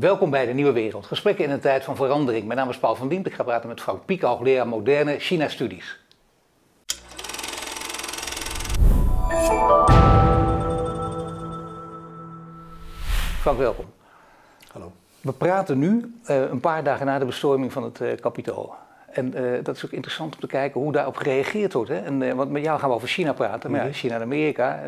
Welkom bij de Nieuwe Wereld. Gesprekken in een tijd van verandering. Mijn naam is Paul van Diemt. Ik ga praten met Frank Piek, hoogleraar moderne China-studies. Frank, welkom. Hallo. We praten nu uh, een paar dagen na de bestorming van het uh, Capitool. En uh, dat is ook interessant om te kijken hoe daarop gereageerd wordt. Hè? En, want met jou gaan we over China praten, maar ja, China en Amerika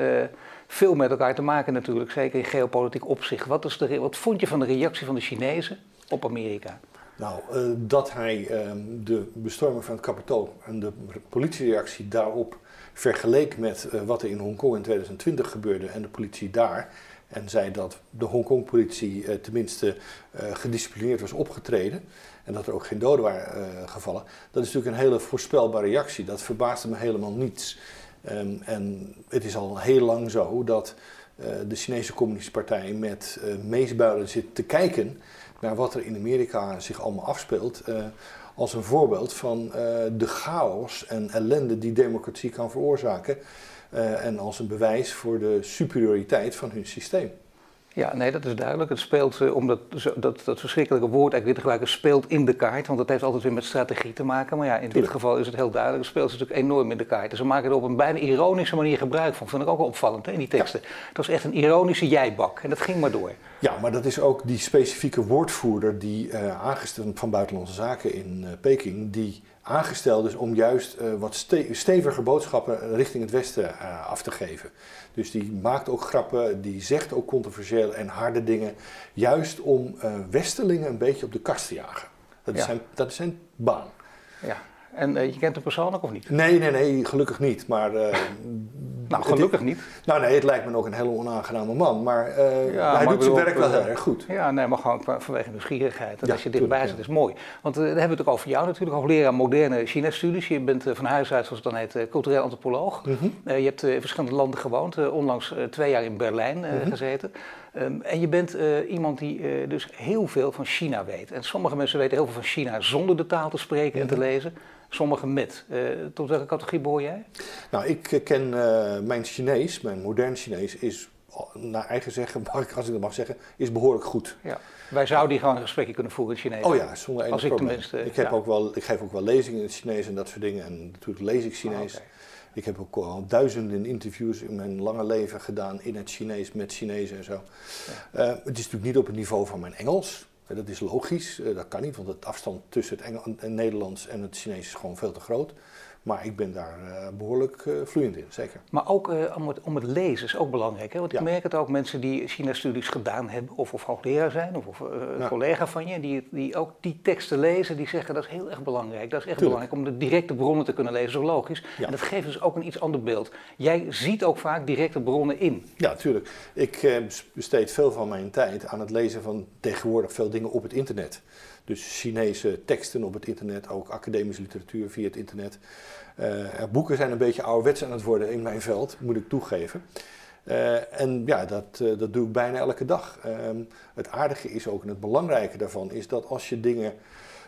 veel met elkaar te maken natuurlijk, zeker in geopolitiek opzicht. Wat, is de, wat vond je van de reactie van de Chinezen op Amerika? Nou, uh, dat hij uh, de bestorming van het kapitool en de politiereactie daarop vergeleek met uh, wat er in Hongkong in 2020 gebeurde en de politie daar. En zei dat de Hongkong-politie uh, tenminste gedisciplineerd was opgetreden. En dat er ook geen doden waren gevallen. Dat is natuurlijk een hele voorspelbare reactie. Dat verbaasde me helemaal niets. Um, en het is al heel lang zo dat uh, de Chinese Communistische Partij met uh, meesbuilen zit te kijken naar wat er in Amerika zich allemaal afspeelt. Uh, als een voorbeeld van de chaos en ellende die democratie kan veroorzaken. en als een bewijs voor de superioriteit van hun systeem. Ja, nee, dat is duidelijk. Het speelt, uh, omdat dat, dat verschrikkelijke woord eigenlijk weer te gebruiken, speelt in de kaart. Want dat heeft altijd weer met strategie te maken. Maar ja, in dit geval is het heel duidelijk. Het speelt natuurlijk enorm in de kaart. Dus ze maken er op een bijna ironische manier gebruik van. Vond ik ook wel opvallend hè, in die teksten. Ja. Het was echt een ironische jijbak. En dat ging maar door. Ja, maar dat is ook die specifieke woordvoerder die uh, aangesteld van Buitenlandse Zaken in uh, Peking, die aangesteld is om juist uh, wat ste steviger boodschappen richting het Westen af te geven. Dus die maakt ook grappen, die zegt ook controversieel en harde dingen, juist om Westelingen een beetje op de kast te jagen. Dat is, zijn, dat is zijn baan. Ja. En je kent hem persoonlijk of niet? Nee, nee, nee, gelukkig niet. Maar, nou, gelukkig niet. Nou nee, het lijkt me ook een hele onaangename man. Maar uh, ja, hij maar doet zijn werk wel heel erg goed. Ja, nee, maar gewoon vanwege nieuwsgierigheid. En ja, als je dichtbij zit, is mooi. Want daar hebben we het ook over jou natuurlijk, over leraar moderne China-studies. Je bent van huis uit, zoals het dan heet, cultureel antropoloog. Mm -hmm. je hebt in verschillende landen gewoond, onlangs twee jaar in Berlijn mm -hmm. gezeten. Um, en je bent uh, iemand die uh, dus heel veel van China weet. En sommige mensen weten heel veel van China zonder de taal te spreken en te lezen. Sommigen met. Uh, tot welke categorie behoor jij? Nou, ik ken mijn Chinees, mijn modern Chinees, is naar eigen zeggen, mag ik, als ik dat mag zeggen, is behoorlijk goed. Ja. Wij zouden die gewoon een gesprekje kunnen voeren in het Chinees. Oh ja, zonder enig ik probleem. ik, heb ja. ook wel, ik geef ook wel lezingen in het Chinees en dat soort dingen. En natuurlijk lees ik Chinees. Oh, okay. Ik heb ook al duizenden interviews in mijn lange leven gedaan in het Chinees met Chinezen en zo. Ja. Uh, het is natuurlijk niet op het niveau van mijn Engels. Dat is logisch, uh, dat kan niet, want het afstand tussen het Engels, en Nederlands en het Chinees is gewoon veel te groot. Maar ik ben daar uh, behoorlijk uh, vloeiend in, zeker. Maar ook uh, om, het, om het lezen is ook belangrijk. Hè? Want ik merk het ook, mensen die China-studies gedaan hebben, of, of hoogleraar zijn, of, of een ja. collega van je, die, die ook die teksten lezen, die zeggen dat is heel erg belangrijk. Dat is echt Tuurlijk. belangrijk om de directe bronnen te kunnen lezen, zo logisch. Ja. En dat geeft dus ook een iets ander beeld. Jij ziet ook vaak directe bronnen in. Ja, tuurlijk. Ik besteed veel van mijn tijd aan het lezen van tegenwoordig veel dingen op het internet. Dus Chinese teksten op het internet, ook academische literatuur via het internet. Uh, boeken zijn een beetje ouderwets aan het worden in mijn veld, moet ik toegeven. Uh, en ja, dat, uh, dat doe ik bijna elke dag. Um, het aardige is ook en het belangrijke daarvan is dat als je dingen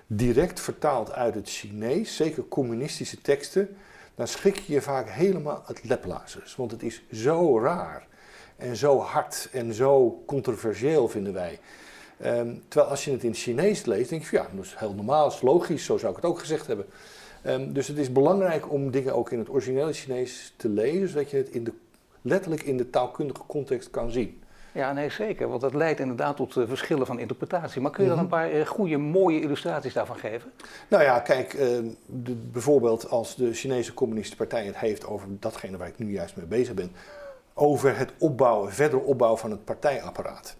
direct vertaalt uit het Chinees, zeker communistische teksten, dan schrik je je vaak helemaal het leplazers. Want het is zo raar en zo hard en zo controversieel, vinden wij. Um, terwijl als je het in het Chinees leest, denk je van ja, dat is heel normaal, dat is logisch, zo zou ik het ook gezegd hebben. Um, dus het is belangrijk om dingen ook in het originele Chinees te lezen, zodat je het in de, letterlijk in de taalkundige context kan zien. Ja, nee, zeker. Want dat leidt inderdaad tot uh, verschillen van interpretatie. Maar kun je dan een paar uh, goede, mooie illustraties daarvan geven? Nou ja, kijk, uh, de, bijvoorbeeld als de Chinese Communistische Partij het heeft over datgene waar ik nu juist mee bezig ben, over het opbouwen, verder opbouwen van het partijapparaat.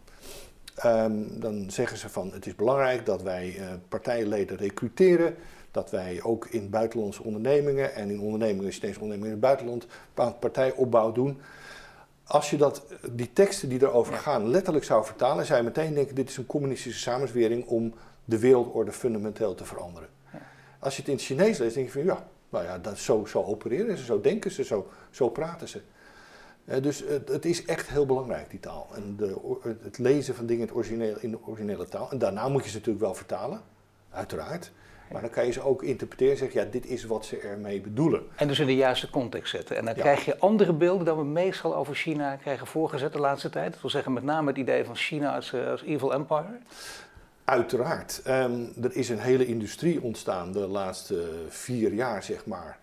Um, dan zeggen ze van het is belangrijk dat wij uh, partijleden recruteren. Dat wij ook in buitenlandse ondernemingen en in ondernemingen, Chinese ondernemingen in het buitenland, partijopbouw doen. Als je dat, die teksten die erover gaan letterlijk zou vertalen, zou je meteen denken: dit is een communistische samenzwering om de wereldorde fundamenteel te veranderen. Als je het in het Chinees leest, denk je van ja, nou ja, dat, zo, zo opereren ze, zo denken ze, zo, zo praten ze. Dus het, het, is echt heel belangrijk, die taal. En de, het lezen van dingen in, het originele, in de originele taal. En daarna moet je ze natuurlijk wel vertalen, uiteraard. Maar dan kan je ze ook interpreteren en zeggen, ja, dit is wat ze ermee bedoelen. En dus in de juiste context zetten. En dan krijg je andere beelden dan we meestal over China krijgen voorgezet de laatste tijd. Dat wil zeggen met name het idee van China als, eh, als evil empire. Uiteraard. Um, er is een hele industrie ontstaan de laatste vier jaar, zeg maar,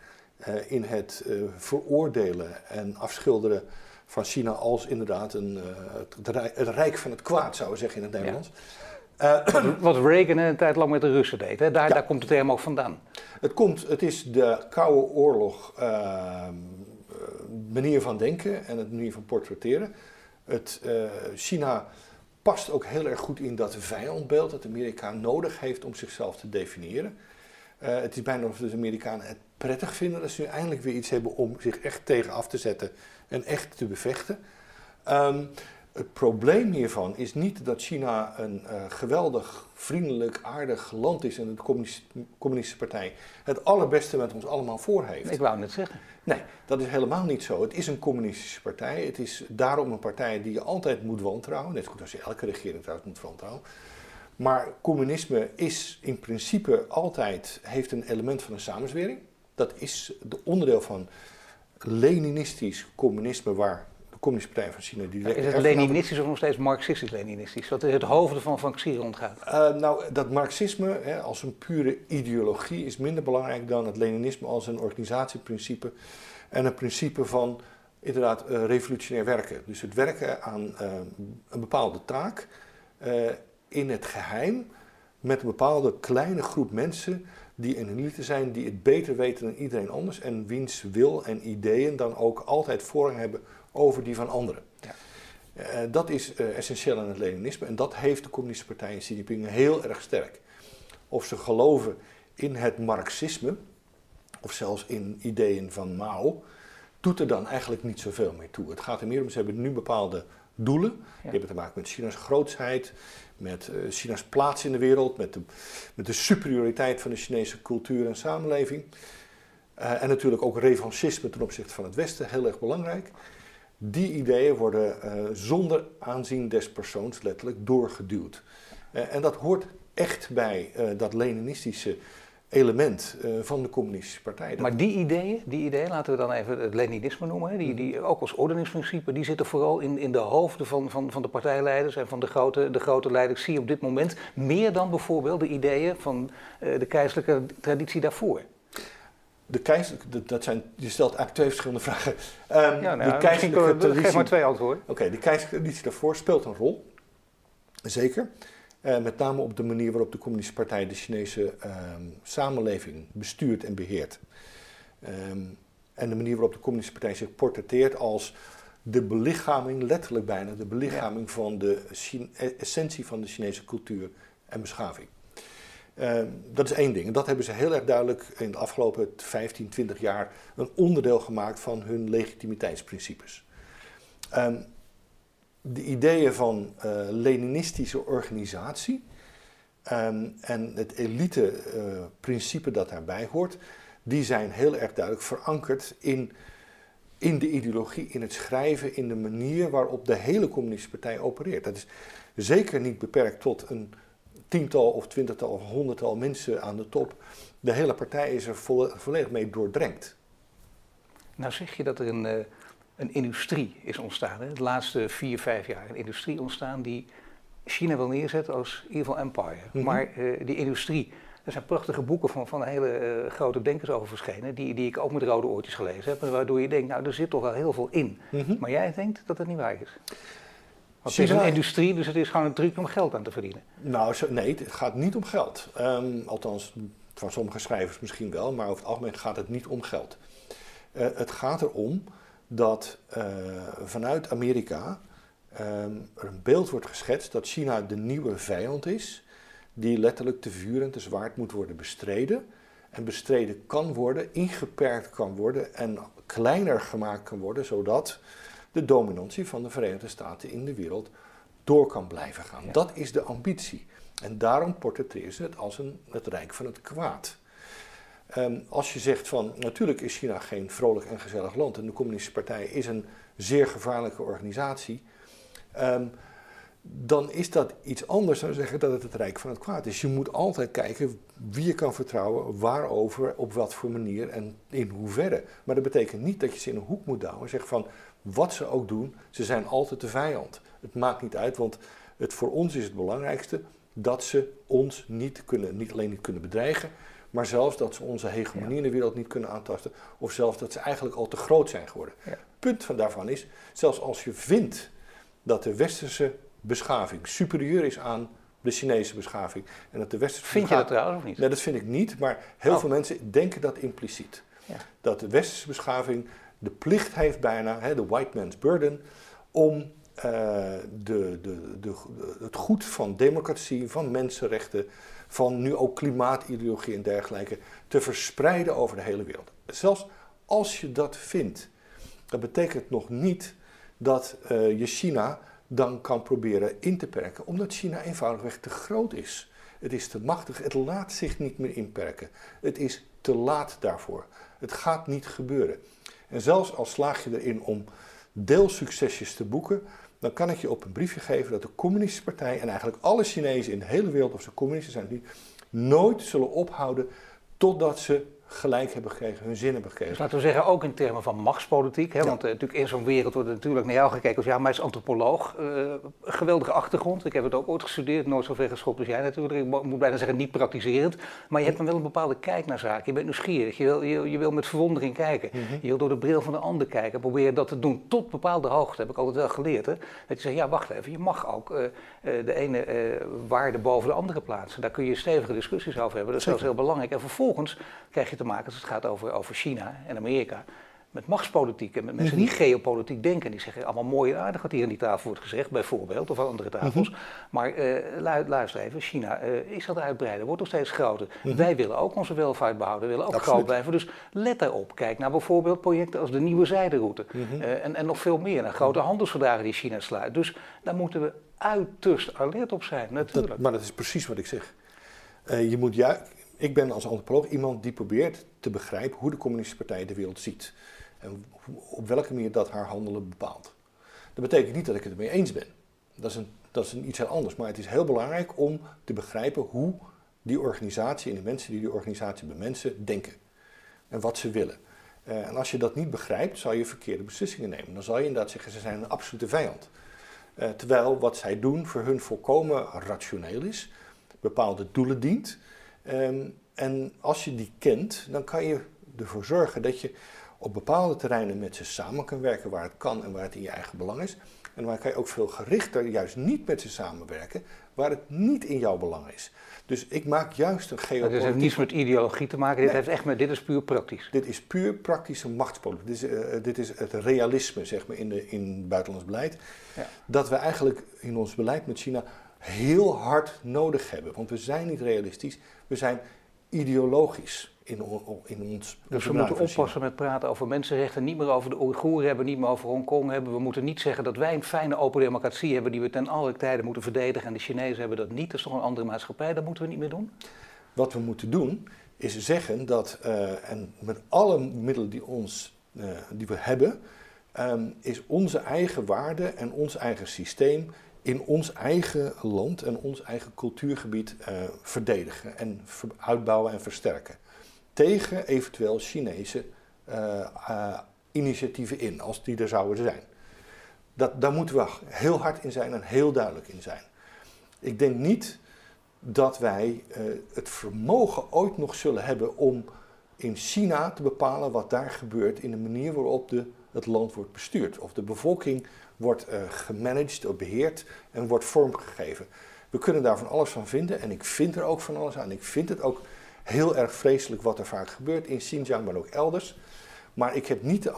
uh, in het uh, veroordelen en afschilderen van China als inderdaad een, uh, het, rijk van het kwaad, zou we zeggen in het Nederlands. Ja. Wat Reagan een tijd lang met de Russen deed, hè? Daar, ja. daar komt het helemaal ook vandaan. Het, komt, het is de Koude Oorlog ehm, manier van denken en het manier van portretteren. Het, China past ook heel erg goed in dat vijandbeeld dat Amerika nodig heeft om zichzelf te definiëren. Uh, het is bijna of de Amerikanen het prettig vinden dat ze nu eindelijk weer iets hebben om zich echt tegen af te zetten en echt te bevechten. Um, het probleem hiervan is niet dat China een uh, geweldig, vriendelijk, aardig land is en de communistische, communistische partij het allerbeste met ons allemaal voor heeft. Ik wou net zeggen. Nee, dat is helemaal niet zo. Het is een communistische partij. Het is daarom een partij die je altijd moet wantrouwen. Net goed als je elke regering trouwens moet wantrouwen. Maar communisme is in principe altijd, heeft een element van een samenzwering. Dat is de onderdeel van Leninistisch communisme waar de Communistische Partij van China... Die is het Leninistisch of nog steeds Marxistisch-Leninistisch? Wat het hoofd van Van Xi rondgaat? Uh, nou, dat Marxisme hè, als een pure ideologie is minder belangrijk dan het Leninisme als een organisatieprincipe en een principe van inderdaad uh, revolutionair werken. Dus het werken aan uh, een bepaalde taak in het geheim met een bepaalde kleine groep mensen die een elite zijn, die het beter weten dan iedereen anders en wiens wil en ideeën dan ook altijd voorrang hebben over die van anderen. Ja. Uh, dat is uh, essentieel aan het Leninisme en dat heeft de Communistische Partij in Xi Jinping heel erg sterk. Of ze geloven in het Marxisme, of zelfs in ideeën van Mao, doet er dan eigenlijk niet zoveel meer toe. Het gaat er meer om, ze hebben nu bepaalde doelen. Ja. Die hebben te maken met China's grootsheid, met uh, China's plaats in de wereld, met de, met de superioriteit van de Chinese cultuur en samenleving. Uh, en natuurlijk ook revanchisme ten opzichte van het Westen, heel erg belangrijk. Die ideeën worden uh, zonder aanzien des persoons letterlijk doorgeduwd. en dat hoort echt bij dat Leninistische element van de communistische partij. Maar die ideeën, die ideeën, laten we dan even het Leninisme noemen, die, die ook als ordeningsprincipe, die zitten vooral in, in de hoofden van, van, van de partijleiders en van de grote, de grote leiders. Zie je op dit moment meer dan bijvoorbeeld de ideeën van de keizerlijke traditie daarvoor? De dat zijn, je stelt eigenlijk twee verschillende vragen. Um, ja, nou, de keizerlijke traditie, geef maar twee antwoorden. Oké, okay, de keizerlijke traditie daarvoor speelt een rol, zeker. Uh, met name op de manier waarop de Communistische Partij de Chinese um, samenleving bestuurt en beheert. Um, en de manier waarop de Communistische Partij zich portretteert als de belichaming, letterlijk bijna, de belichaming ja. van de essentie van de Chinese cultuur en beschaving. Uh, dat is één ding. En dat hebben ze heel erg duidelijk in de afgelopen 15, 20 jaar een onderdeel gemaakt van hun legitimiteitsprincipes. Um, de ideeën van uh, Leninistische organisatie um, en het elite-principe uh, dat daarbij hoort, die zijn heel erg duidelijk verankerd in, in de ideologie, in het schrijven, in de manier waarop de hele Communistische Partij opereert. Dat is zeker niet beperkt tot een tiental of twintigtal of honderdtal mensen aan de top. De hele partij is er volledig mee doordrenkt. Nou zeg je dat er een, uh, een industrie is ontstaan. Hè? De laatste vier, vijf jaar een industrie ontstaan die China wil neerzetten als evil empire. Mm -hmm. Maar uh, die industrie, er zijn prachtige boeken van, van hele uh, grote denkers over verschenen, die, die ik ook met rode oortjes gelezen heb. Waardoor je denkt, nou er zit toch wel heel veel in. Mm -hmm. Maar jij denkt dat dat niet waar is. Want het is een industrie, dus het is gewoon een truc om geld aan te verdienen. Nou, nee, het gaat niet om geld. Um, althans, van sommige schrijvers misschien wel, maar over het algemeen gaat het niet om geld. Uh, het gaat erom dat uh, vanuit Amerika um, er een beeld wordt geschetst dat China de nieuwe vijand is, die letterlijk te vuur en te zwaard moet worden bestreden. En bestreden kan worden, ingeperkt kan worden en kleiner gemaakt kan worden, zodat de dominantie van de Verenigde Staten in de wereld door kan blijven gaan. Ja. Dat is de ambitie. En daarom portretteren ze het als een, het rijk van het kwaad. Um, als je zegt van natuurlijk is China geen vrolijk en gezellig land en de Communistische Partij is een zeer gevaarlijke organisatie, um, dan is dat iets anders dan zeggen dat het het rijk van het kwaad is. Je moet altijd kijken wie je kan vertrouwen, waarover, op wat voor manier en in hoeverre. Maar dat betekent niet dat je ze in een hoek moet douwen en zeggen van wat ze ook doen, ze zijn altijd de vijand. Het maakt niet uit, want het, voor ons is het belangrijkste dat ze ons niet, kunnen, niet alleen niet kunnen bedreigen, maar zelfs dat ze onze hegemonie in de wereld niet kunnen aantasten, of zelfs dat ze eigenlijk al te groot zijn geworden. Het punt van daarvan is, zelfs als je vindt dat de westerse beschaving superieur is aan de Chinese beschaving. En dat de westerse vind je dat trouwens of niet? Nee, dat vind ik niet, maar heel oh. veel mensen denken dat impliciet. Ja. Dat de westerse beschaving de plicht heeft bijna, hè, de white man's burden, om uh, de, de, de, het goed van democratie, van mensenrechten, van nu ook klimaatideologie en dergelijke, te verspreiden over de hele wereld. Zelfs als je dat vindt, dat betekent nog niet dat uh, je China dan kan proberen in te perken, omdat China eenvoudigweg te groot is. Het is te machtig, het laat zich niet meer inperken. Het is te laat daarvoor. Het gaat niet gebeuren. En zelfs als slaag je erin om deelsuccesjes te boeken, dan kan ik je op een briefje geven dat de Communistische Partij en eigenlijk alle Chinezen in de hele wereld, of ze communisten zijn niet, nooit zullen ophouden totdat ze gelijk hebben gekregen, hun zin hebben gekregen. Dus laten we zeggen, ook in termen van machtspolitiek. Hè? Want uh, natuurlijk in zo'n wereld wordt er natuurlijk naar jou gekeken als ja, maar is antropoloog. Uh, geweldige achtergrond. Ik heb het ook ooit gestudeerd, nooit zo ver geschopt als jij natuurlijk. Ik moet bijna zeggen, niet praktiserend. Maar je hebt dan wel een bepaalde kijk naar zaken. Je bent nieuwsgierig. Je wil, je, je wil met verwondering kijken. Mhm. Je wil door de bril van de ander kijken. Probeer dat te doen tot bepaalde hoogte. Heb ik altijd wel geleerd. Hè? Dat je zegt, ja, wacht even. Je mag ook uh, de ene waarde boven de andere plaatsen. Daar kun je stevige discussies over hebben. Dat is zelfs heel belangrijk. En vervolgens krijg je te maken, als het gaat over, over China en Amerika, met machtspolitiek en met mensen die mhm. geopolitiek denken. Die zeggen allemaal mooi en aardig wat hier aan die tafel wordt gezegd, bijvoorbeeld, of aan andere tafels. Mhm. Maar uh, luister even, China uh, is dat uitbreiden, wordt nog steeds groter. Mhm. Wij willen ook onze welvaart behouden, willen ook groot blijven. Dus let daarop. Kijk naar bijvoorbeeld projecten als de Nieuwe Zijderoute. Uh, en, en nog veel meer, naar grote handelsverdragen die China sluit. Dus daar moeten we uiterst alert op zijn, natuurlijk. Dat, maar dat is precies wat ik zeg. je moet juist ik ben als antropoloog iemand die probeert te begrijpen hoe de communistische partij de wereld ziet. En op welke manier dat haar handelen bepaalt. Dat betekent niet dat ik het ermee eens ben. Dat is, een, dat is iets heel anders. Maar het is heel belangrijk om te begrijpen hoe die organisatie en de mensen die die organisatie bemensen denken. En wat ze willen. Uh, en als je dat niet begrijpt, zal je verkeerde beslissingen nemen. Dan zal je inderdaad zeggen, ze zijn een absolute vijand. Uh, terwijl wat zij doen voor hun volkomen rationeel is, bepaalde doelen dient Ehm, en als je die kent, dan kan je ervoor zorgen dat je op bepaalde terreinen met ze samen kan werken waar het kan en waar het in je eigen belang is. En waar kan je ook veel gerichter juist niet met ze samenwerken waar het niet in jouw belang is. Dus ik maak juist een geopolitiek... Dit heeft niets met ideologie te maken, dit, heeft echt met, dit is puur praktisch. Dit is puur praktische machtspolitiek. Dit is, uh, dit is het realisme zeg maar, in, de, in buitenlands beleid. Ja. Dat we eigenlijk in ons beleid met China heel hard nodig hebben. Want we zijn niet realistisch, we zijn ideologisch in, in ons. Dus we moeten oppassen met praten over mensenrechten, niet meer over de Oeigoeren hebben, niet meer over Hongkong hebben. We moeten niet zeggen dat wij een fijne open democratie hebben die we ten alle tijden moeten verdedigen en de Chinezen hebben dat niet. Dat is toch een andere maatschappij, dat moeten we niet meer doen? Wat we moeten doen is zeggen dat, uh, en met alle middelen die, ons, uh, die we hebben, um, is onze eigen waarde en ons eigen systeem in ons eigen land en ons eigen cultuurgebied uh, verdedigen en uitbouwen en versterken. Tegen eventueel Chinese uh, uh, initiatieven in, als die er zouden zijn. Dat, daar moeten we heel hard in zijn en heel duidelijk in zijn. Ik denk niet dat wij het vermogen ooit nog zullen hebben om in China te bepalen wat daar gebeurt in de manier waarop de, het land wordt bestuurd. Of de bevolking wordt uh, gemanaged, of beheerd en wordt vormgegeven. We kunnen daar van alles van vinden en ik vind er ook van alles aan. Ik vind het ook heel erg vreselijk wat er vaak gebeurt in Xinjiang, maar ook elders. Maar ik heb niet de,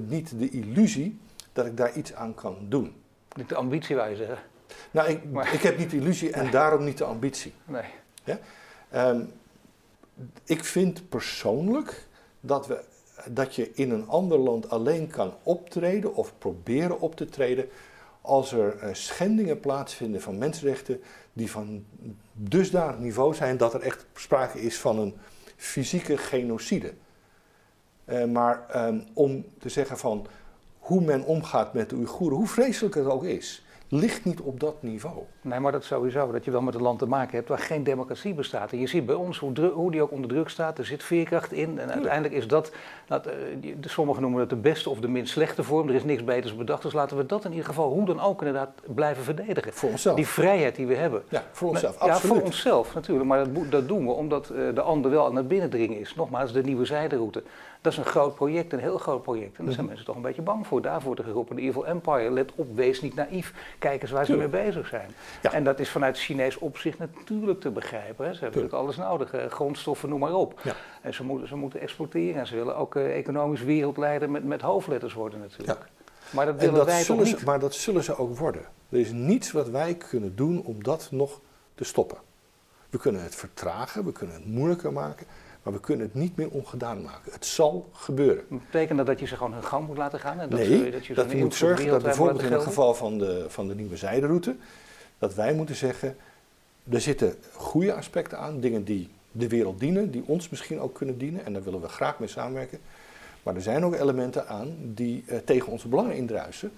niet de illusie dat ik daar iets aan kan doen. Niet de ambitie, wij zeggen. Nou, ik, ik heb niet de illusie en daarom niet de ambitie. Nee. Ja? Um, ik vind persoonlijk dat we dat je in een ander land alleen kan optreden of proberen op te treden als er uh, schendingen plaatsvinden van mensenrechten die van dusdanig niveau zijn dat er echt sprake is van een fysieke genocide. Uh, maar um, om te zeggen van hoe men omgaat met de Oeigoeren, hoe vreselijk het ook is, ligt niet op dat niveau. Nee, maar dat sowieso. Dat je wel met een land te maken hebt waar geen democratie bestaat. En je ziet bij ons hoe, hoe die ook onder druk staat. Er zit veerkracht in. En uiteindelijk is dat, dat uh, sommigen noemen het de beste of de minst slechte vorm. Er is niks beters bedacht. Dus laten we dat in ieder geval hoe dan ook inderdaad blijven verdedigen. Voor onszelf. Die vrijheid die we hebben. Ja, voor onszelf. Ja, voor onszelf natuurlijk. Maar dat, dat doen we omdat uh, de ander wel aan het binnendringen is. Nogmaals, de nieuwe zijderoute. Dat is een groot project, een heel groot project. En daar zijn mhm. mensen toch een beetje bang voor. Daarvoor te geroepen, de Evil Empire, let op, wees niet naïef. Kijk eens waar ze mee bezig zijn. En dat is vanuit Chinees opzicht natuurlijk te begrijpen. Hè. Ze hebben natuurlijk alles nodig, eh, grondstoffen, noem maar op. Ja. En ze moeten, ze moeten exporteren en ze willen ook uh, economisch wereldleider met, met hoofdletters worden natuurlijk. Ja. Maar dat willen wij toch niet? Ze, maar dat zullen ze ook worden. Er is niets wat wij kunnen doen om dat nog te stoppen. We kunnen het vertragen, we kunnen het moeilijker maken. Maar we kunnen het niet meer ongedaan maken. Het zal gebeuren. Betekent dat dat je ze gewoon hun gang moet laten gaan? En dat nee, dat je, dat je moet zorgen dat bijvoorbeeld in het geval van de, van de nieuwe zijderoute... dat wij moeten zeggen, er zitten goede aspecten aan. Dingen die de wereld dienen, die ons misschien ook kunnen dienen. En daar willen we graag mee samenwerken. Maar er zijn ook elementen aan die uh, tegen onze belangen indruisen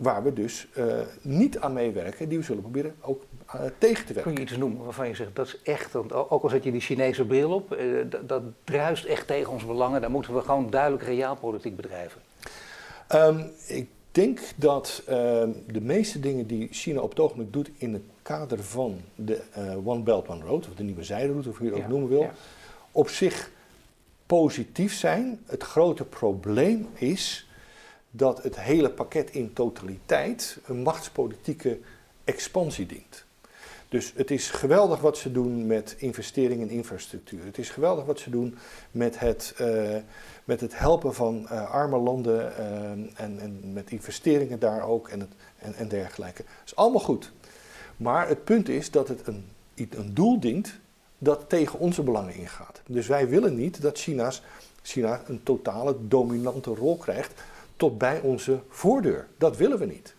waar we dus uh, niet aan meewerken, die we zullen proberen ook uh, tegen te werken. Kun je iets noemen waarvan je zegt dat is echt, want ook al zet je die Chinese bril op, uh, dat druist echt tegen onze belangen, daar moeten we gewoon duidelijk realpolitiek bedrijven? Um, ik denk dat ehm, de meeste dingen die China op het ogenblik doet in het kader van de One Belt One Road, of de nieuwe zijderoute, of hoe je het ook noemen wil, ja. op zich positief zijn. Het grote probleem is dat het hele pakket in totaliteit een machtspolitieke expansie dient. Dus het is geweldig wat ze doen met investeringen in infrastructuur. Het is geweldig wat ze doen met het, uh, met het helpen van uh, arme landen uh, en, en, met investeringen daar ook en, het, en, en dergelijke. Dat is allemaal goed. Maar het punt is dat het een, een doel dient dat tegen onze belangen ingaat. Dus wij willen niet dat China's, China een totale dominante rol krijgt tot bij onze voordeur. Dat willen we niet.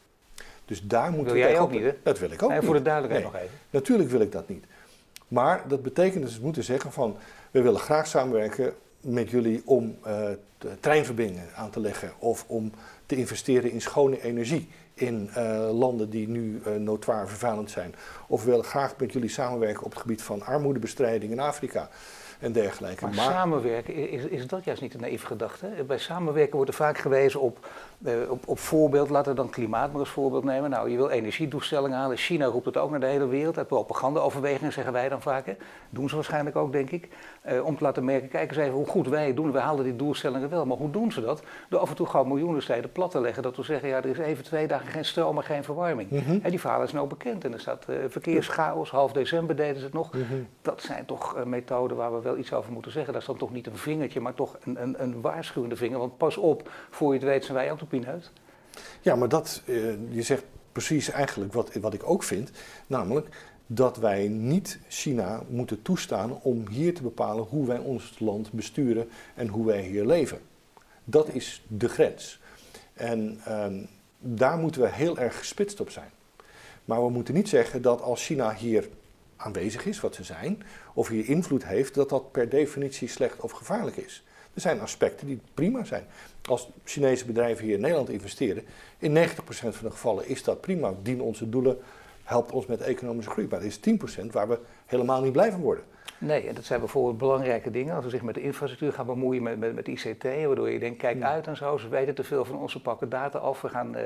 Dus daar moeten wil we. jij ook niet, hè? Dat wil ik ook nee, Voor de duidelijkheid nog even. Natuurlijk wil ik dat niet. Maar dat betekent dus we moeten zeggen van we willen graag samenwerken met jullie om uh, treinverbindingen aan te leggen of om te investeren in schone energie in uh, landen die nu uh, notoir vervuilend zijn. Of we willen graag met jullie samenwerken op het gebied van armoedebestrijding in Afrika en dergelijke. Maar, samenwerken, is, is dat juist niet een naïeve gedachte? Bij samenwerken wordt er vaak gewezen op, op, op voorbeeld, laten we dan klimaat maar als voorbeeld nemen. Nou, je wil energiedoelstellingen halen. China roept het ook naar de hele wereld. Uit propagandaoverwegingen zeggen wij dan vaak. Hè. Doen ze waarschijnlijk ook, denk ik. Uh, om te laten merken, kijk eens even hoe goed wij het doen. We halen die doelstellingen wel. Maar hoe doen ze dat? Door af en toe gewoon miljoenen steden plat te leggen. Dat we zeggen, ja, er is even twee dagen geen stroom, maar geen verwarming. Mm die verhalen is nou bekend. En er staat uh, verkeerschaos. Half december deden ze het nog. Mhm. Dat zijn toch methoden waar we wel iets over moeten zeggen. Dat is dan toch niet een vingertje, maar toch een, een, een waarschuwende vinger. Want pas op, voor je het weet zijn wij ook de Ja, maar dat, uh, je zegt precies eigenlijk wat, wat ik ook vind. Namelijk dat wij niet China moeten toestaan om hier te bepalen hoe wij ons land besturen en hoe wij hier leven. Dat is de grens. En um, daar moeten we heel erg gespitst op zijn. Maar we moeten niet zeggen dat als China hier aanwezig is, wat ze zijn, of hier invloed heeft, dat dat per definitie slecht of gevaarlijk is. Er zijn aspecten die prima zijn. Als Chinese bedrijven hier in Nederland investeren, in 90% van de gevallen is dat prima, dienen onze doelen, helpt ons met economische groei. Maar er is 10% waar we helemaal niet blij van worden. Nee, en dat zijn bijvoorbeeld belangrijke dingen. Als we zich met de infrastructuur gaan bemoeien, met, met, met ICT, waardoor je denkt, kijk uit en zo. Ze weten te veel van onze pakken data af. We gaan, uh,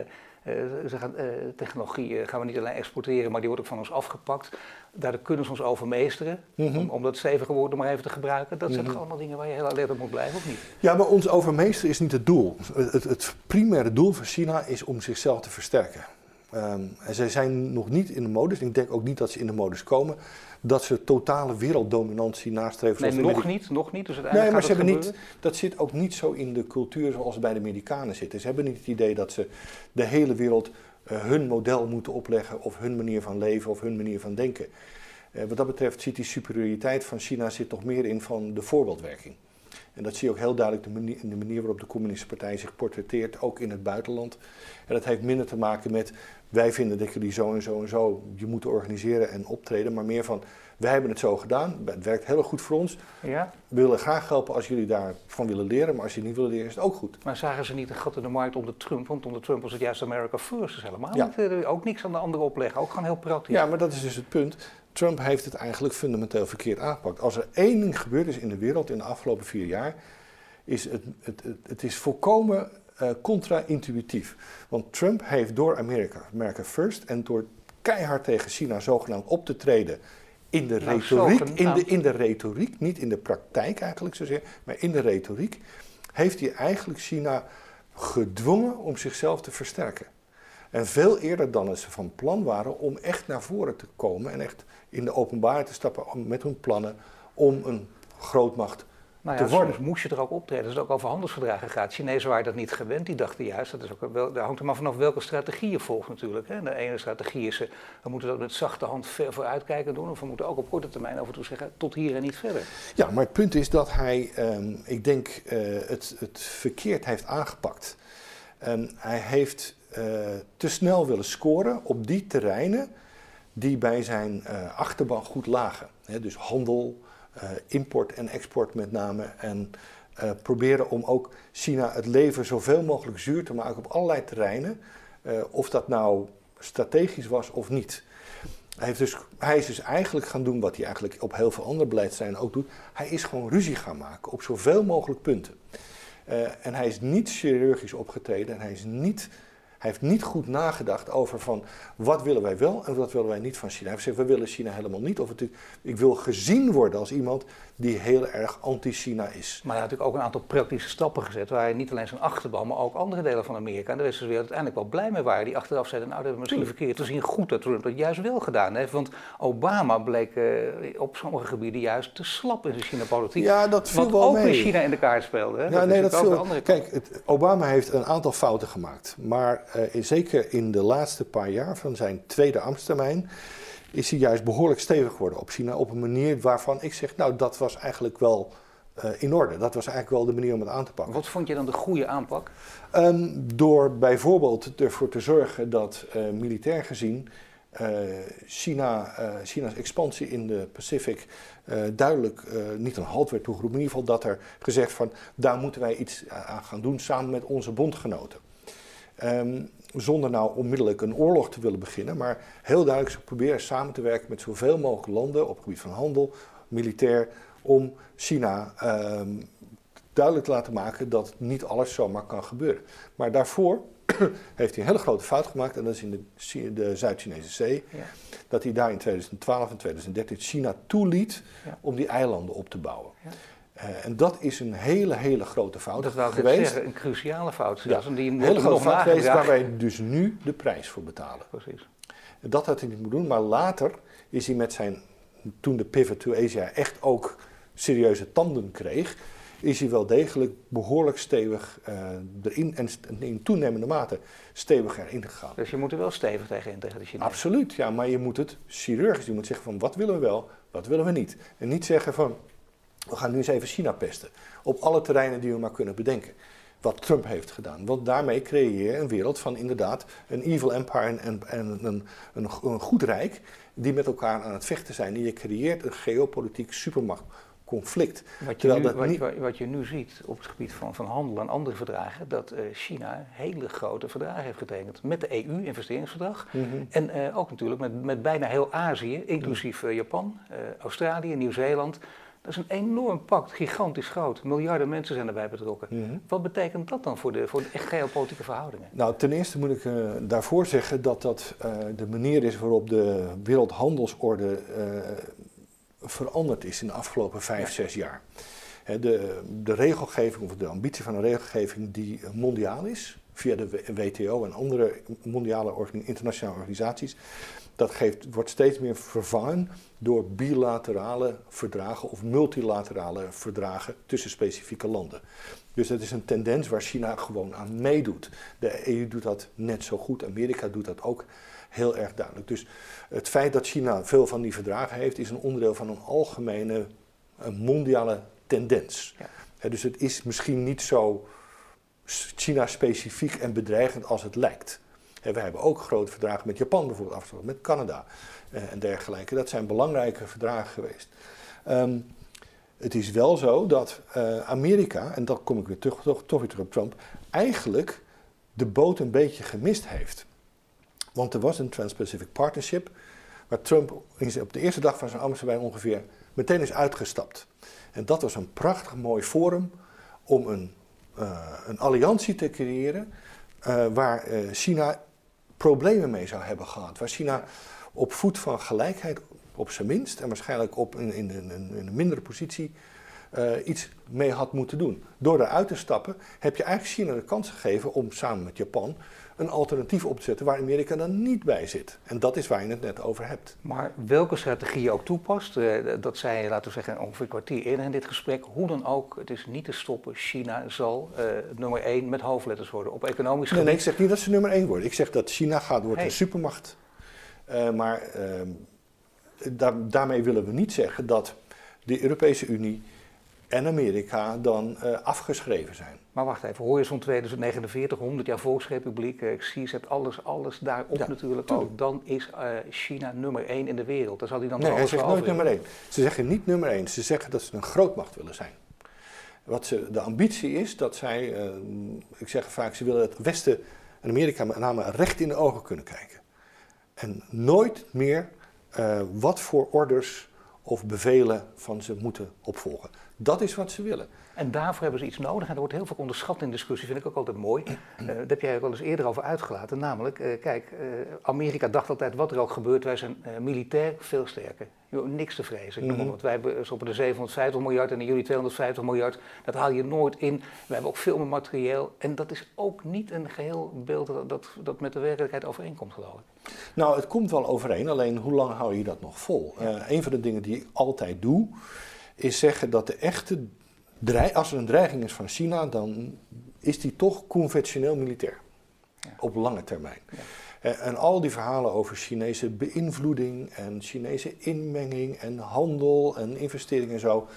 ze gaan uh, technologie gaan we niet alleen exporteren, maar die wordt ook van ons afgepakt. Daardoor kunnen ze ons overmeesteren, mm om, om, dat stevige woord maar even te gebruiken. Dat zijn mhm. toch allemaal dingen waar je heel alert op moet blijven, of niet? Ja, maar ons overmeesteren is niet het doel. Het, het primaire doel van China is om zichzelf te versterken. Um, en zij zijn nog niet in de modus, ik denk ook niet dat ze in de modus komen, dat ze totale werelddominantie nastreven. Nee, nog niet, nog niet. Dus nee, maar ze hebben niet, dat zit ook niet zo in de cultuur zoals het bij de Amerikanen zit. Ze hebben niet het idee dat ze de hele wereld uh, hun model moeten opleggen of hun manier van leven of hun manier van denken. Uh, wat dat betreft zit die superioriteit van China zit toch meer in van de voorbeeldwerking. En dat zie je ook heel duidelijk de manier, in de manier waarop de communistische partij zich portretteert, ook in het buitenland. En dat heeft minder te maken met wij vinden dat jullie zo en zo en zo je moeten organiseren en optreden, maar meer van wij hebben het zo gedaan, het werkt heel goed voor ons. Ja. We willen graag helpen als jullie daarvan willen leren, maar als je niet willen leren is het ook goed. Maar zagen ze niet een gat in de markt onder Trump? Want onder Trump was het juist America First, dus helemaal niet, eh, ook niks aan de andere opleggen, ook gewoon heel praktisch. Ja, maar dat is dus het punt. Trump heeft het eigenlijk fundamenteel verkeerd aangepakt. Als er één ding gebeurd is in de wereld in de afgelopen vier jaar, is het, het, het, het is volkomen uh, contra-intuïtief. Want Trump heeft door Amerika, America First, en door keihard tegen China zogenaamd op te treden in de, nou, retoriek, in, de, in de retoriek, niet in de praktijk eigenlijk zozeer, maar in de retoriek, heeft hij eigenlijk China gedwongen om zichzelf te versterken. En veel eerder dan ze van plan waren om echt naar voren te komen en echt in de openbaarheid te stappen met hun plannen om een grootmacht nou ja, soms moest je er ook optreden. Als het ook over handelsverdragen gaat. Chinezen waren dat niet gewend. Die dachten juist, dat is ook wel, daar hangt er maar vanaf welke strategie je volgt natuurlijk. Hè. De ene strategie is, eh, we moeten dat met zachte hand ver vooruitkijken doen. Of we moeten ook op korte termijn af en toe zeggen, tot hier en niet verder. Ja, maar het punt is dat hij, ehm, ik denk, uh, het, het verkeerd heeft aangepakt. Um, hij heeft uh, te snel willen scoren op die terreinen die bij zijn uh, achterban goed lagen. dus handel, import en export met name. En uh, proberen om ook China het leven zoveel mogelijk zuur te maken op allerlei terreinen. Uh, of dat nou strategisch was of niet. Hij, heeft dus, hij is dus eigenlijk gaan doen wat hij eigenlijk op heel veel andere beleidsterreinen ook doet. Hij is gewoon ruzie gaan maken op zoveel mogelijk punten. en hij is niet chirurgisch opgetreden en hij is niet hij heeft niet goed nagedacht over van wat willen wij wel en wat willen wij niet van China. Hij heeft gezegd, we willen China helemaal niet. Of ik wil gezien worden als iemand die heel erg anti-China is. Maar hij had natuurlijk ook een aantal praktische stappen gezet, waar hij niet alleen zijn achterban, maar ook andere delen van Amerika en de westerse wereld uiteindelijk wel blij mee waren. Die achteraf zeiden, nou dat hebben we misschien verkeerd te zien goed dat Trump dat juist wel gedaan heeft. Want Obama bleek uh, op sommige gebieden juist te slap in zijn China-politiek. Ja, dat viel wat wel ook in China in de kaart speelde. Hè? Ja, dat nee, dat viel... Kijk, het, Obama heeft een aantal fouten gemaakt. Maar uh, zeker in de laatste paar jaar van zijn tweede ambtstermijn is hij juist behoorlijk stevig geworden op China. Op een manier waarvan ik zeg, nou dat was eigenlijk wel uh, in orde. Dat was eigenlijk wel de manier om het aan te pakken. Wat vond je dan de goede aanpak? Um, door bijvoorbeeld ervoor te zorgen dat uh, militair gezien uh, China, China's expansie in de Pacific duidelijk niet een halt werd toegeroepen. In ieder geval dat er gezegd van daar moeten wij iets aan gaan doen samen met onze bondgenoten. Um, zonder nou onmiddellijk een oorlog te willen beginnen, maar heel duidelijk proberen samen te werken met zoveel mogelijk landen op het gebied van handel, militair, om China ehm, duidelijk te laten maken dat niet alles zomaar kan gebeuren. Maar daarvoor heeft hij een hele grote fout gemaakt, en dat is in de, de Zuid-Chinese Zee, ja. dat hij daar in 2012 en 2013 China toeliet om die eilanden op te bouwen. Ja. Uh, en dat is een hele, hele grote fout dat wou geweest. Zeggen, een cruciale fout. Ja, die een hele grote fout geweest waar wij dus nu de prijs voor betalen. Precies. Dat had hij niet moeten doen, maar later is hij met zijn, toen de pivot to Asia echt ook serieuze tanden kreeg, is hij wel degelijk behoorlijk stevig uh, erin en in toenemende mate stevig erin gegaan. Dus je moet er wel stevig tegen in, tegen de Chinezen? Absoluut, ja, maar je moet het chirurgisch, je moet zeggen van wat willen we wel, wat willen we niet. En niet zeggen van we gaan nu eens even China pesten. Op alle terreinen die we maar kunnen bedenken. Wat Trump heeft gedaan. Want daarmee creëer je een wereld van inderdaad een evil empire en, en, en een, een, een, goed rijk. die met elkaar aan het vechten zijn. En je creëert een geopolitiek supermachtconflict. Wat je, nu, wat, niet... wat je nu ziet op het gebied van, van handel en andere verdragen, dat uh, China hele grote verdragen heeft getekend. Met de EU, investeringsverdrag. Mhm. En uh, ook natuurlijk met, met bijna heel Azië, inclusief uh, Japan, Australië, Nieuw-Zeeland. Dat is een enorm pact, gigantisch groot. Miljarden mensen zijn erbij betrokken. Mhm. Wat betekent dat dan voor de, voor de echt geopolitieke verhoudingen? Nou, ten eerste moet ik uh, daarvoor zeggen dat dat uh, de manier is waarop de wereldhandelsorde uh, veranderd is in de afgelopen vijf, zes jaar. de, de regelgeving, of de ambitie van een regelgeving die mondiaal is, via de WTO en andere mondiale internationale organisaties, dat geeft, wordt steeds meer vervangen door bilaterale verdragen of multilaterale verdragen tussen specifieke landen. Dus dat is een tendens waar China gewoon aan meedoet. De EU doet dat net zo goed, Amerika doet dat ook heel erg duidelijk. Dus het feit dat China veel van die verdragen heeft, is een onderdeel van een algemene een mondiale tendens. Ja. dus het is misschien niet zo China-specifiek en bedreigend als het lijkt. En we hebben ook grote verdragen met Japan bijvoorbeeld afgesloten, met Canada en dergelijke. Dat zijn belangrijke verdragen geweest. Ehm, het is wel zo dat Amerika, en dan kom ik weer terug, toch, toch weer terug op Trump, eigenlijk de boot een beetje gemist heeft. Want er was een Trans-Pacific Partnership, waar Trump op de eerste dag van zijn ambtstermijn ongeveer meteen is uitgestapt. En dat was een prachtig mooi forum om een, uh, een alliantie te creëren waar China problemen mee zou hebben gehad. Waar China op voet van gelijkheid, op zijn minst, en waarschijnlijk op in, in, in, in een mindere positie, iets mee had moeten doen. Door eruit te stappen heb je eigenlijk China de kans gegeven om samen met Japan een alternatief op te zetten waar Amerika dan niet bij zit. En dat is waar je het net over hebt. Maar welke strategie je ook toepast, eh, dat zei je, laten we zeggen, ongeveer een kwartier eerder in dit gesprek. Hoe dan ook, het is niet te stoppen. China zal uh, nummer één met hoofdletters worden op economisch gebied. Nee, nee, ik zeg niet dat ze nummer één worden. Ik zeg dat China gaat worden een supermacht. Uh, maar ehm, da daarmee willen we niet zeggen dat de Europese Unie en Amerika dan afgeschreven zijn. Maar wacht even, Horizon 2049, 100 jaar Volksrepubliek, ik zie, ze hebt alles, alles daarop ja, natuurlijk ook. Dan is uh, China nummer 1 in de wereld. Dan zal hij dan nee, hij zegt nooit nummer 1. Ze zeggen niet nummer 1, ze zeggen dat ze een grootmacht willen zijn. Wat ze, de ambitie is dat zij, uh, ik zeg vaak, ze willen het Westen en Amerika met name recht in de ogen kunnen kijken. En nooit meer uh, wat voor orders of bevelen van ze moeten opvolgen. Dat is wat ze willen. En daarvoor hebben ze iets nodig. En er wordt heel veel onderschat in discussie, vind ik ook altijd mooi. Uh, daar heb jij ook wel eens eerder over uitgelaten. Namelijk, uh, kijk, uh, Amerika dacht altijd, wat er ook gebeurt, wij zijn militair veel sterker. Niks te vrezen. Mm -hmm. Wij hebben op de 750 miljard en jullie 250 miljard. Dat haal je nooit in. We hebben ook veel meer materieel. En dat is ook niet een geheel beeld dat, dat, dat met de werkelijkheid overeenkomt, geloof ik. Nou, het komt wel overeen. Alleen, hoe lang hou je dat nog vol? Ja. een van de dingen die ik altijd doe, is zeggen dat de echte als er een dreiging is van China, dan is die toch conventioneel militair. Ja. Op lange termijn. Ja. Eh, en al die verhalen over Chinese beïnvloeding en Chinese inmenging en handel en investeringen en zo,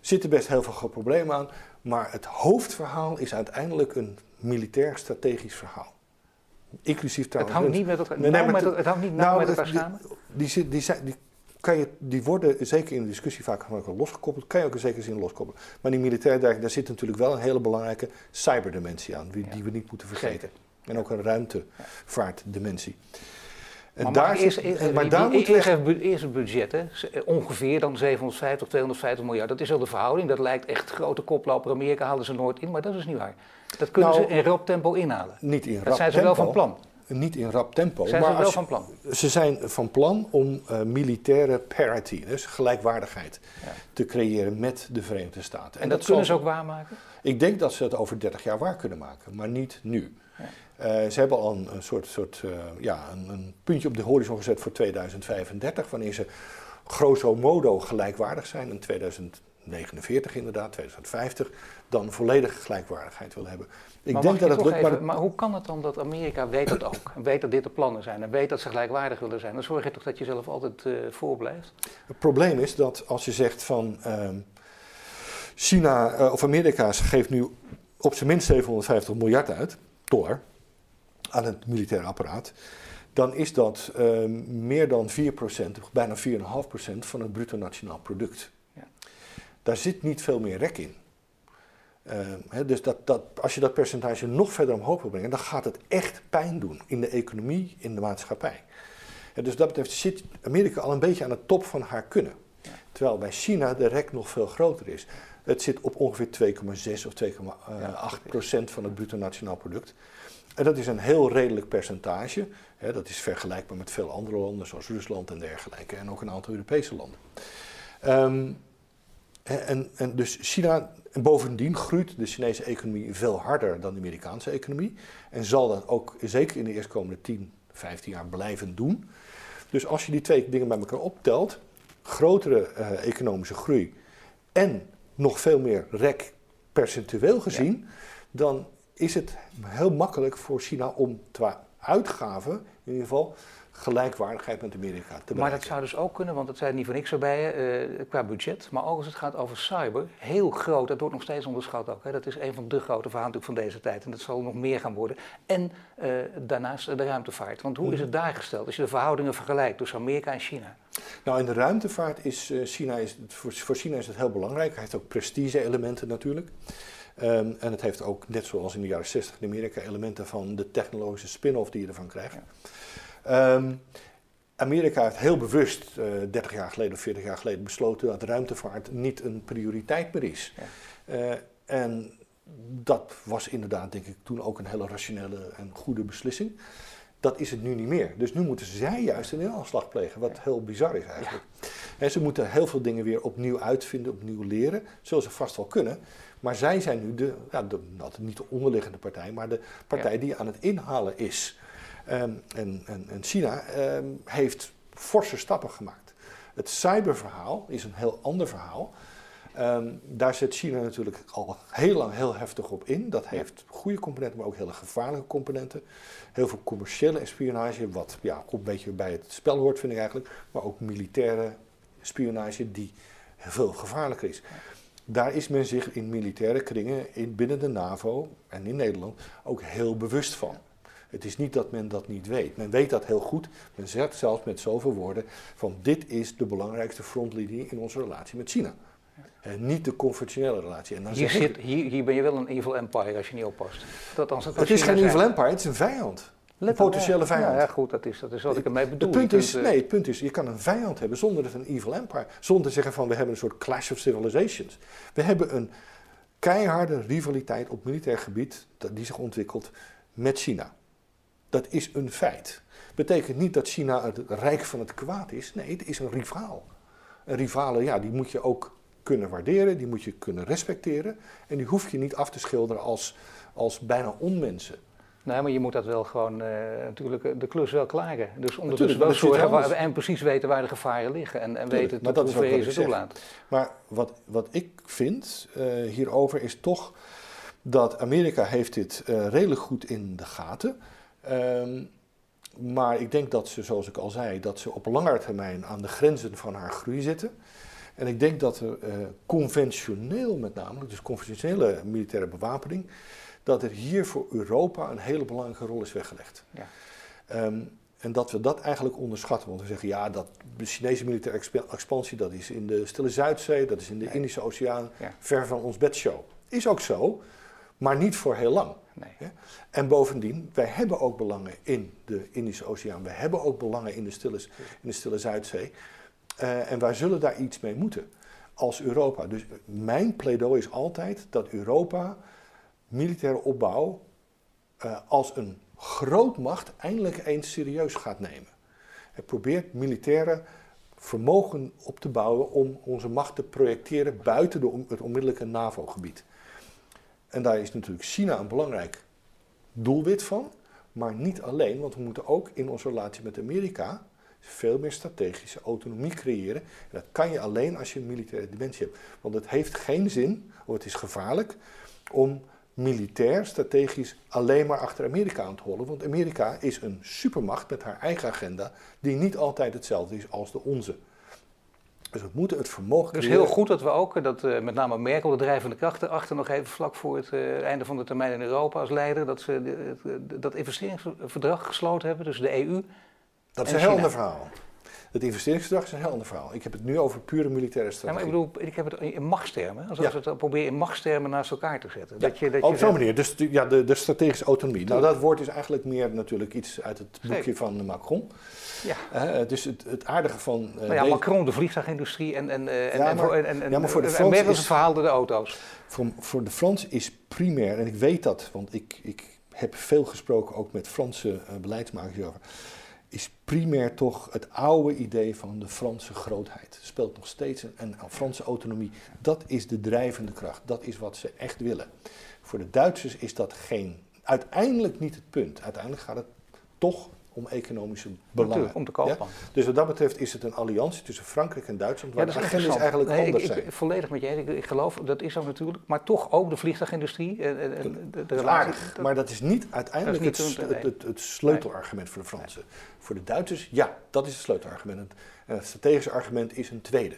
zitten best heel veel problemen aan. Maar het hoofdverhaal is uiteindelijk een militair strategisch verhaal. Inclusief trouwens. Het hangt niet met elkaar, nee, nou, met, het, het hangt niet nou, met elkaar samen? Die, die, die, die, kan je, die worden zeker in de discussie vaak losgekoppeld, kan je ook in zekere zin loskoppelen. Maar die militaire daar, daar zit natuurlijk wel een hele belangrijke cyberdimensie aan, die, die we niet moeten vergeten. En ook een ruimtevaartdimensie. En maar daar eerst, eerst, maar daar moet eerst, even, eerst het budget, hè? ongeveer dan 750, 250 miljard. Dat is wel de verhouding. Dat lijkt echt grote koploper. Amerika halen ze nooit in, maar dat is niet waar. Dat kunnen nou, ze in rap tempo inhalen. Niet in rap Dat zijn ze wel van plan niet in rap tempo. Zijn maar ze wel van plan? Ze zijn van plan om uh, militaire parity, dus gelijkwaardigheid, ja. te creëren met de Verenigde Staten. En, en dat, dat, kunnen ze ook waarmaken? Ik denk dat ze het over 30 jaar waar kunnen maken, maar niet nu. Ja. Uh, ze hebben al een, een soort, soort uh, ja, een, een, puntje op de horizon gezet voor 2035, wanneer ze grosso modo gelijkwaardig zijn. In 2049 inderdaad, 2050, dan volledige gelijkwaardigheid willen hebben. Ik maar denk dat het lukt. maar, maar, hoe kan het dan dat Amerika weet dat ook? En weet dat dit de plannen zijn en weet dat ze gelijkwaardig willen zijn? Dan zorg je toch dat je zelf altijd uh, voorblijft? Het probleem is dat als je zegt van uh, China uh, of Amerika geeft nu op zijn minst 750 miljard uit, dollar, aan het militaire apparaat. Dan is dat ehm, meer dan 4%, bijna 4,5% van het bruto nationaal product. Daar zit niet veel meer rek in. Uh, dus dat, dat, als je dat percentage nog verder omhoog wil brengen, dan gaat het echt pijn doen in de economie, in de maatschappij. Dus dat betreft zit Amerika al een beetje aan de top van haar kunnen. Terwijl bij China de rek nog veel groter is. Het zit op ongeveer 2,6 of 2,8 ja, procent van het bruto nationaal product. En dat is een heel redelijk percentage. Dat is vergelijkbaar met veel andere landen, zoals Rusland en dergelijke. En ook een aantal Europese landen. Um, en, en dus China en bovendien groeit de Chinese economie veel harder dan de Amerikaanse economie. En zal dat ook zeker in de eerstkomende 10, 15 jaar blijven doen. Dus als je die twee dingen bij elkaar optelt, grotere uh, economische groei en nog veel meer rek percentueel gezien, ja. dan is het heel makkelijk voor China om qua uitgaven in ieder geval gelijkwaardigheid met Amerika te bereiken. Maar dat zou dus ook kunnen, want dat zei niet voor niks erbij uh, qua budget. Maar ook als het gaat over cyber, heel groot, dat wordt nog steeds onderschat ook. Hè. Dat is een van de grote verhalen van deze tijd en dat zal nog meer gaan worden. En uh, daarnaast de ruimtevaart. Want hoe is het daar gesteld als je de verhoudingen vergelijkt tussen Amerika en China? Nou, in de ruimtevaart is uh, China, is, voor, voor China is het heel belangrijk. Hij heeft ook prestige-elementen natuurlijk. Um, en het heeft ook, net zoals in de jaren 60 in Amerika, elementen van de technologische spin-off die je ervan krijgt. Ja. Um, Amerika heeft heel bewust, uh, 30 jaar geleden of 40 jaar geleden, besloten dat ruimtevaart niet een prioriteit meer is. Ja. Uh, en dat was inderdaad, denk ik, toen ook een hele rationele en goede beslissing. Dat is het nu niet meer. Dus nu moeten zij juist een inhaalslag plegen, wat heel bizar is eigenlijk. Ja. En ze moeten heel veel dingen weer opnieuw uitvinden, opnieuw leren. Zullen ze vast wel kunnen. Maar zij zijn nu de, ja, de nou, niet de onderliggende partij, maar de partij die aan het inhalen is. En, en, en, China um, heeft forse stappen gemaakt. Het cyberverhaal is een heel ander verhaal. Um, daar zet China natuurlijk al heel lang heel heftig op in. Dat heeft goede componenten, maar ook hele gevaarlijke componenten. Heel veel commerciële espionage, wat ja, ook een beetje bij het spel hoort, vind ik eigenlijk. Maar ook militaire spionage, die veel gevaarlijker is. Daar is men zich in militaire kringen in, binnen de NAVO en in Nederland ook heel bewust van. Het is niet dat men dat niet weet. Men weet dat heel goed. Men zegt zelfs met zoveel woorden van dit is de belangrijkste frontlinie in onze relatie met China. En niet de conventionele relatie. En dan hier, zit, hier, hier ben je wel een evil empire als je niet oppast. Dat, het is China geen evil empire, het is een vijand. Een potentiële vijand. Ja, ja, goed, dat is, dat is wat ik ermee bedoel. Het punt is, kunt, nee, het punt is, je kan een vijand hebben zonder het een evil empire. Zonder te zeggen van we hebben een soort clash of civilizations. We hebben een keiharde rivaliteit op militair gebied die zich ontwikkelt met China. Dat is een feit. Betekent niet dat China het rijk van het kwaad is. Nee, het is een rivaal. Een rivale, ja, die moet je ook kunnen waarderen, die moet je kunnen respecteren. En die hoef je niet af te schilderen als, als bijna onmensen. Nee, maar je moet dat wel gewoon uh, natuurlijk de klus wel klaren. Dus ondertussen wel zorgen waar, en precies weten waar de gevaren liggen en, en weten tot hoever je ze toelaat. Maar wat, wat ik vind uh, hierover is toch dat Amerika heeft dit uh, redelijk goed in de gaten. Um, maar ik denk dat ze, zoals ik al zei, dat ze op langere termijn aan de grenzen van haar groei zitten. En ik denk dat er conventioneel met name, dus conventionele militaire bewapening, dat er hier voor Europa een hele belangrijke rol is weggelegd. Ja. Um, en dat we dat eigenlijk onderschatten. Want we zeggen ja, dat de Chinese militaire expansie, dat is in de Stille Zuidzee, dat is in de nee. Indische Oceaan, ja. ver van ons bedshow. Is ook zo, maar niet voor heel lang. Nee. En bovendien, wij hebben ook belangen in de Indische Oceaan. We hebben ook belangen in de Stille, in de Stille Zuidzee. Uh, en wij zullen daar iets mee moeten als Europa. Dus mijn pleidooi is altijd dat Europa militaire opbouw uh, als een grootmacht eindelijk eens serieus gaat nemen. Het probeert militaire vermogen op te bouwen om onze macht te projecteren buiten de, het onmiddellijke NAVO-gebied. En daar is natuurlijk China een belangrijk doelwit van, maar niet alleen, want we moeten ook in onze relatie met Amerika veel meer strategische autonomie creëren. En dat kan je alleen als je een militaire dimensie hebt. Want het heeft geen zin, of het is gevaarlijk, om militair, strategisch alleen maar achter Amerika aan te hollen. Want Amerika is een supermacht met haar eigen agenda, die niet altijd hetzelfde is als de onze. Dus we moeten het vermogen. Dus heel goed dat we ook, dat uh, met name Merkel, de drijvende krachten achter, nog even vlak voor het uh, einde van de termijn in Europa als leider, dat ze de, dat investeringsverdrag gesloten hebben tussen de EU. Dat is een heel ander verhaal. Het investeringsverdrag is een heel ander verhaal. Ik heb het nu over pure militaire strategie. Ja, maar ik bedoel, ik heb het in machtstermen. Als ja. we het proberen in machtstermen naast elkaar te zetten. Ja. Dat je, dat op zo'n manier. Dus ja, de, de strategische autonomie. Nou, dat woord is eigenlijk meer natuurlijk iets uit het boekje Zeker. van Macron. Ja. Uh, dus het, het aardige van... Uh, ja, Macron, de vliegtuigindustrie en, en, uh, ja, maar, en, en, en, ja, maar voor de Frans is het verhaal door de auto's. Voor, voor de Frans is primair, en ik weet dat, want ik, ik heb veel gesproken ook met Franse beleidsmakers hierover is primair toch het oude idee van de Franse grootheid. Speelt nog steeds een, een, Franse autonomie. Dat is de drijvende kracht. Dat is wat ze echt willen. Voor de Duitsers is dat geen, uiteindelijk niet het punt. Uiteindelijk gaat het toch om economische belangen. om te kopen. Dus wat dat betreft is het een alliantie tussen Frankrijk en Duitsland, waar ja, de agendas eigenlijk nee, anders ik, zijn. Ik, volledig met je ik, ik, geloof, dat is ook natuurlijk, maar toch ook de vliegtuigindustrie. En, en, de, de aardig, maar dat is niet uiteindelijk het, het, het, sleutelargument voor de Fransen. Voor de Duitsers, ja, dat is het sleutelargument. En het strategische argument is een tweede.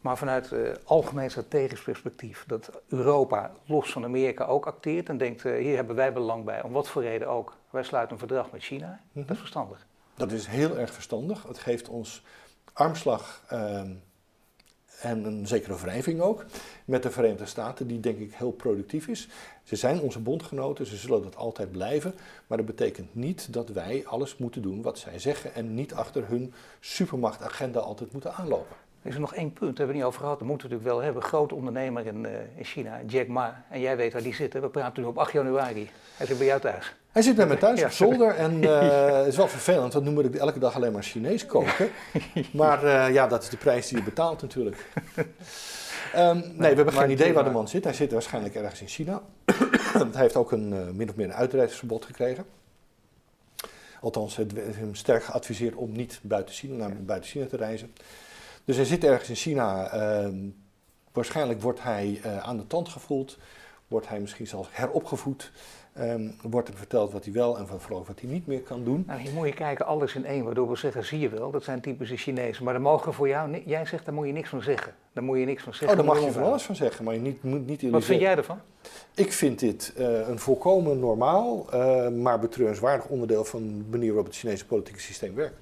Maar vanuit uh, algemeen strategisch perspectief, dat Europa los van Amerika ook acteert en denkt, uh, hier hebben wij belang bij, om wat voor reden ook. Wij sluiten een verdrag met China, dat is mhm. verstandig. Dat is heel erg verstandig. Het geeft ons armslag uh, en een zekere wrijving ook met de Verenigde Staten, die denk ik heel productief is. Ze zijn onze bondgenoten, ze zullen dat altijd blijven, maar dat betekent niet dat wij alles moeten doen wat zij zeggen en niet achter hun supermachtagenda altijd moeten aanlopen. Er is nog één punt, daar hebben we niet over gehad. Dat moeten we natuurlijk wel hebben. Grote ondernemer in, uh, in China, Jack Ma. En jij weet waar die zit. We praten nu op 8 januari. Hij zit bij jou thuis. Hij zit bij mij thuis op zolder. En uh, het is wel vervelend, want nu moet ik elke dag alleen maar Chinees koken. maar uh, ja, dat is de prijs die je betaalt natuurlijk. Um, nee, we hebben geen idee waar de man zit. Hij zit waarschijnlijk ergens in China. hij heeft ook een min of meer een uitreisverbod gekregen. Althans, het hem sterk geadviseerd om niet buiten China, naar buiten China te reizen. Dus hij zit ergens in China. Uh, waarschijnlijk wordt hij uh, aan de tand gevoeld. Wordt hij misschien zelfs heropgevoed. Um, wordt hem verteld wat hij wel en vooral wat hij niet meer kan doen. Nou, hier moet je kijken, alles in één. Waardoor we zeggen, zie je wel, dat zijn typische Chinezen. Maar daar mogen voor jou, jij zegt, daar moet je niks van zeggen. Daar moet je niks van zeggen. Oh, daar mag je van alles van zeggen, maar je niet, moet niet Wat vind jij ervan? Ik vind dit uh, een volkomen normaal, uh, maar betreurenswaardig onderdeel van de manier waarop het Chinese politieke systeem werkt.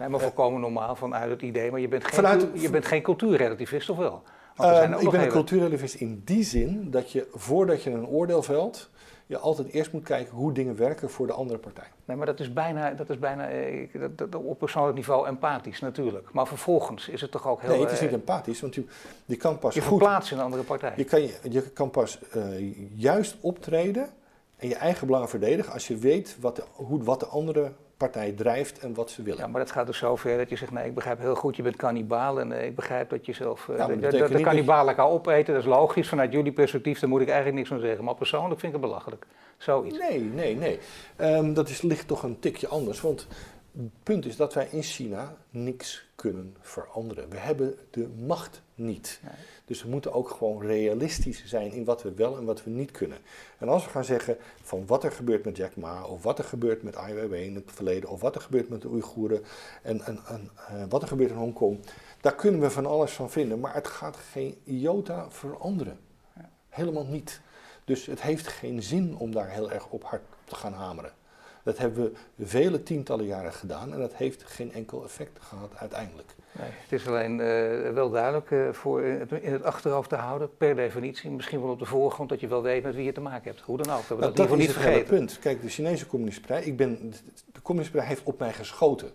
Nee, maar volkomen normaal vanuit het idee. Maar je bent geen, vanuit, je bent geen cultuurrelativist, of wel? Uh, ik ben een cultuurrelativist in die zin dat je voordat je een oordeel velt, je altijd eerst moet kijken hoe dingen werken voor de andere partij. Nee, maar dat is bijna, dat is bijna eh, dat, dat, op persoonlijk niveau empathisch natuurlijk. Maar vervolgens is het toch ook heel... Nee, het is niet eh, empathisch, want je, je kan pas Je verplaatst in een andere partij. Je kan, je, je kan pas uh, juist optreden en je eigen belangen verdedigen als je weet wat de, hoe, wat de andere partij drijft en wat ze willen. Ja, maar dat gaat dus zover dat je zegt, nee, ik begrijp heel goed, je bent kannibaal en uh, ik begrijp dat je zelf, uh, dat, dat de kannibalen elkaar opeten, dat is logisch, vanuit jullie perspectief, daar moet ik eigenlijk niks van zeggen. Maar persoonlijk vind ik het belachelijk, zoiets. Nee, nee, nee. Um, dat is, ligt toch een tikje anders, want het punt is dat wij in China niks kunnen veranderen. We hebben de macht niet. Dus we moeten ook gewoon realistisch zijn in wat we wel en wat we niet kunnen. En als we gaan zeggen van wat er gebeurt met Jack Ma, of wat er gebeurt met Ai Weiwei in het verleden, of wat er gebeurt met de Oeigoeren en, en, en uh, wat er gebeurt in Hongkong, daar kunnen we van alles van vinden, maar het gaat geen iota veranderen. Helemaal niet. Dus het heeft geen zin om daar heel erg op hard te gaan hameren. Dat hebben we vele tientallen jaren gedaan en dat heeft geen enkel effect gehad uiteindelijk. Nee, het is alleen uh, wel duidelijk uh, voor in het achterhoofd te houden, per definitie, misschien wel op de voorgrond, dat je wel weet met wie je te maken hebt. Hoe dan ook, dat we nou, dat, dat niet vergeten. punt. Kijk, de Chinese Communistische Partij, ik ben, de Communistische Partij heeft op mij geschoten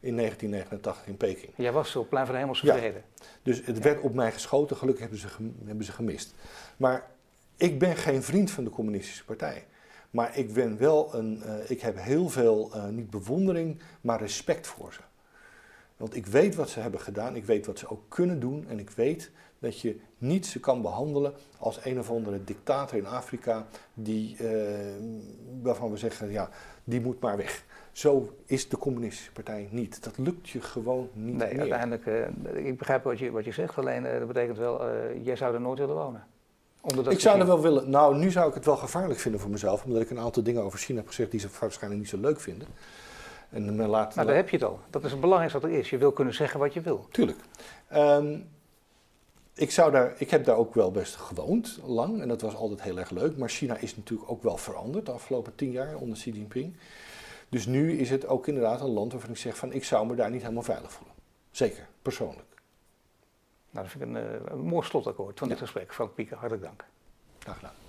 in 1989 in Peking. Jij was op Plein van de Hemelse Vrede. Ja, dus het werd op mij geschoten, gelukkig hebben ze, hebben ze gemist. Maar ik ben geen vriend van de Communistische Partij. Maar ik ben wel een, uh, ik heb heel veel, niet bewondering, maar respect voor ze. Want ik weet wat ze hebben gedaan, ik weet wat ze ook kunnen doen en ik weet dat je niet ze kan behandelen als een of andere dictator in Afrika die, uh, waarvan we zeggen, ja, die moet maar weg. Zo is de communistische partij niet. Dat lukt je gewoon niet nee, meer. uiteindelijk, ik begrijp wat je, wat je zegt, alleen dat betekent wel, jij zou er nooit willen wonen ik zou er wel willen. Nou, nu zou ik het wel gevaarlijk vinden voor mezelf, omdat ik een aantal dingen over China heb gezegd die ze waarschijnlijk niet zo leuk vinden. En me laat, nou, daar heb je het al. Dat is het belangrijkste wat er is. Je wil kunnen zeggen wat je wil. Tuurlijk. Um, ik, zou daar, ik heb daar ook wel best gewoond, lang, en dat was altijd heel erg leuk. Maar China is natuurlijk ook wel veranderd de afgelopen tien jaar onder Xi Jinping. Dus nu is het ook inderdaad een land waarvan ik zeg van ik zou me daar niet helemaal veilig voelen. Zeker, persoonlijk. Nou, dat vind ik een, uh, een mooi slotakkoord van dit gesprek. Frank Pieker, hartelijk dank. Graag gedaan.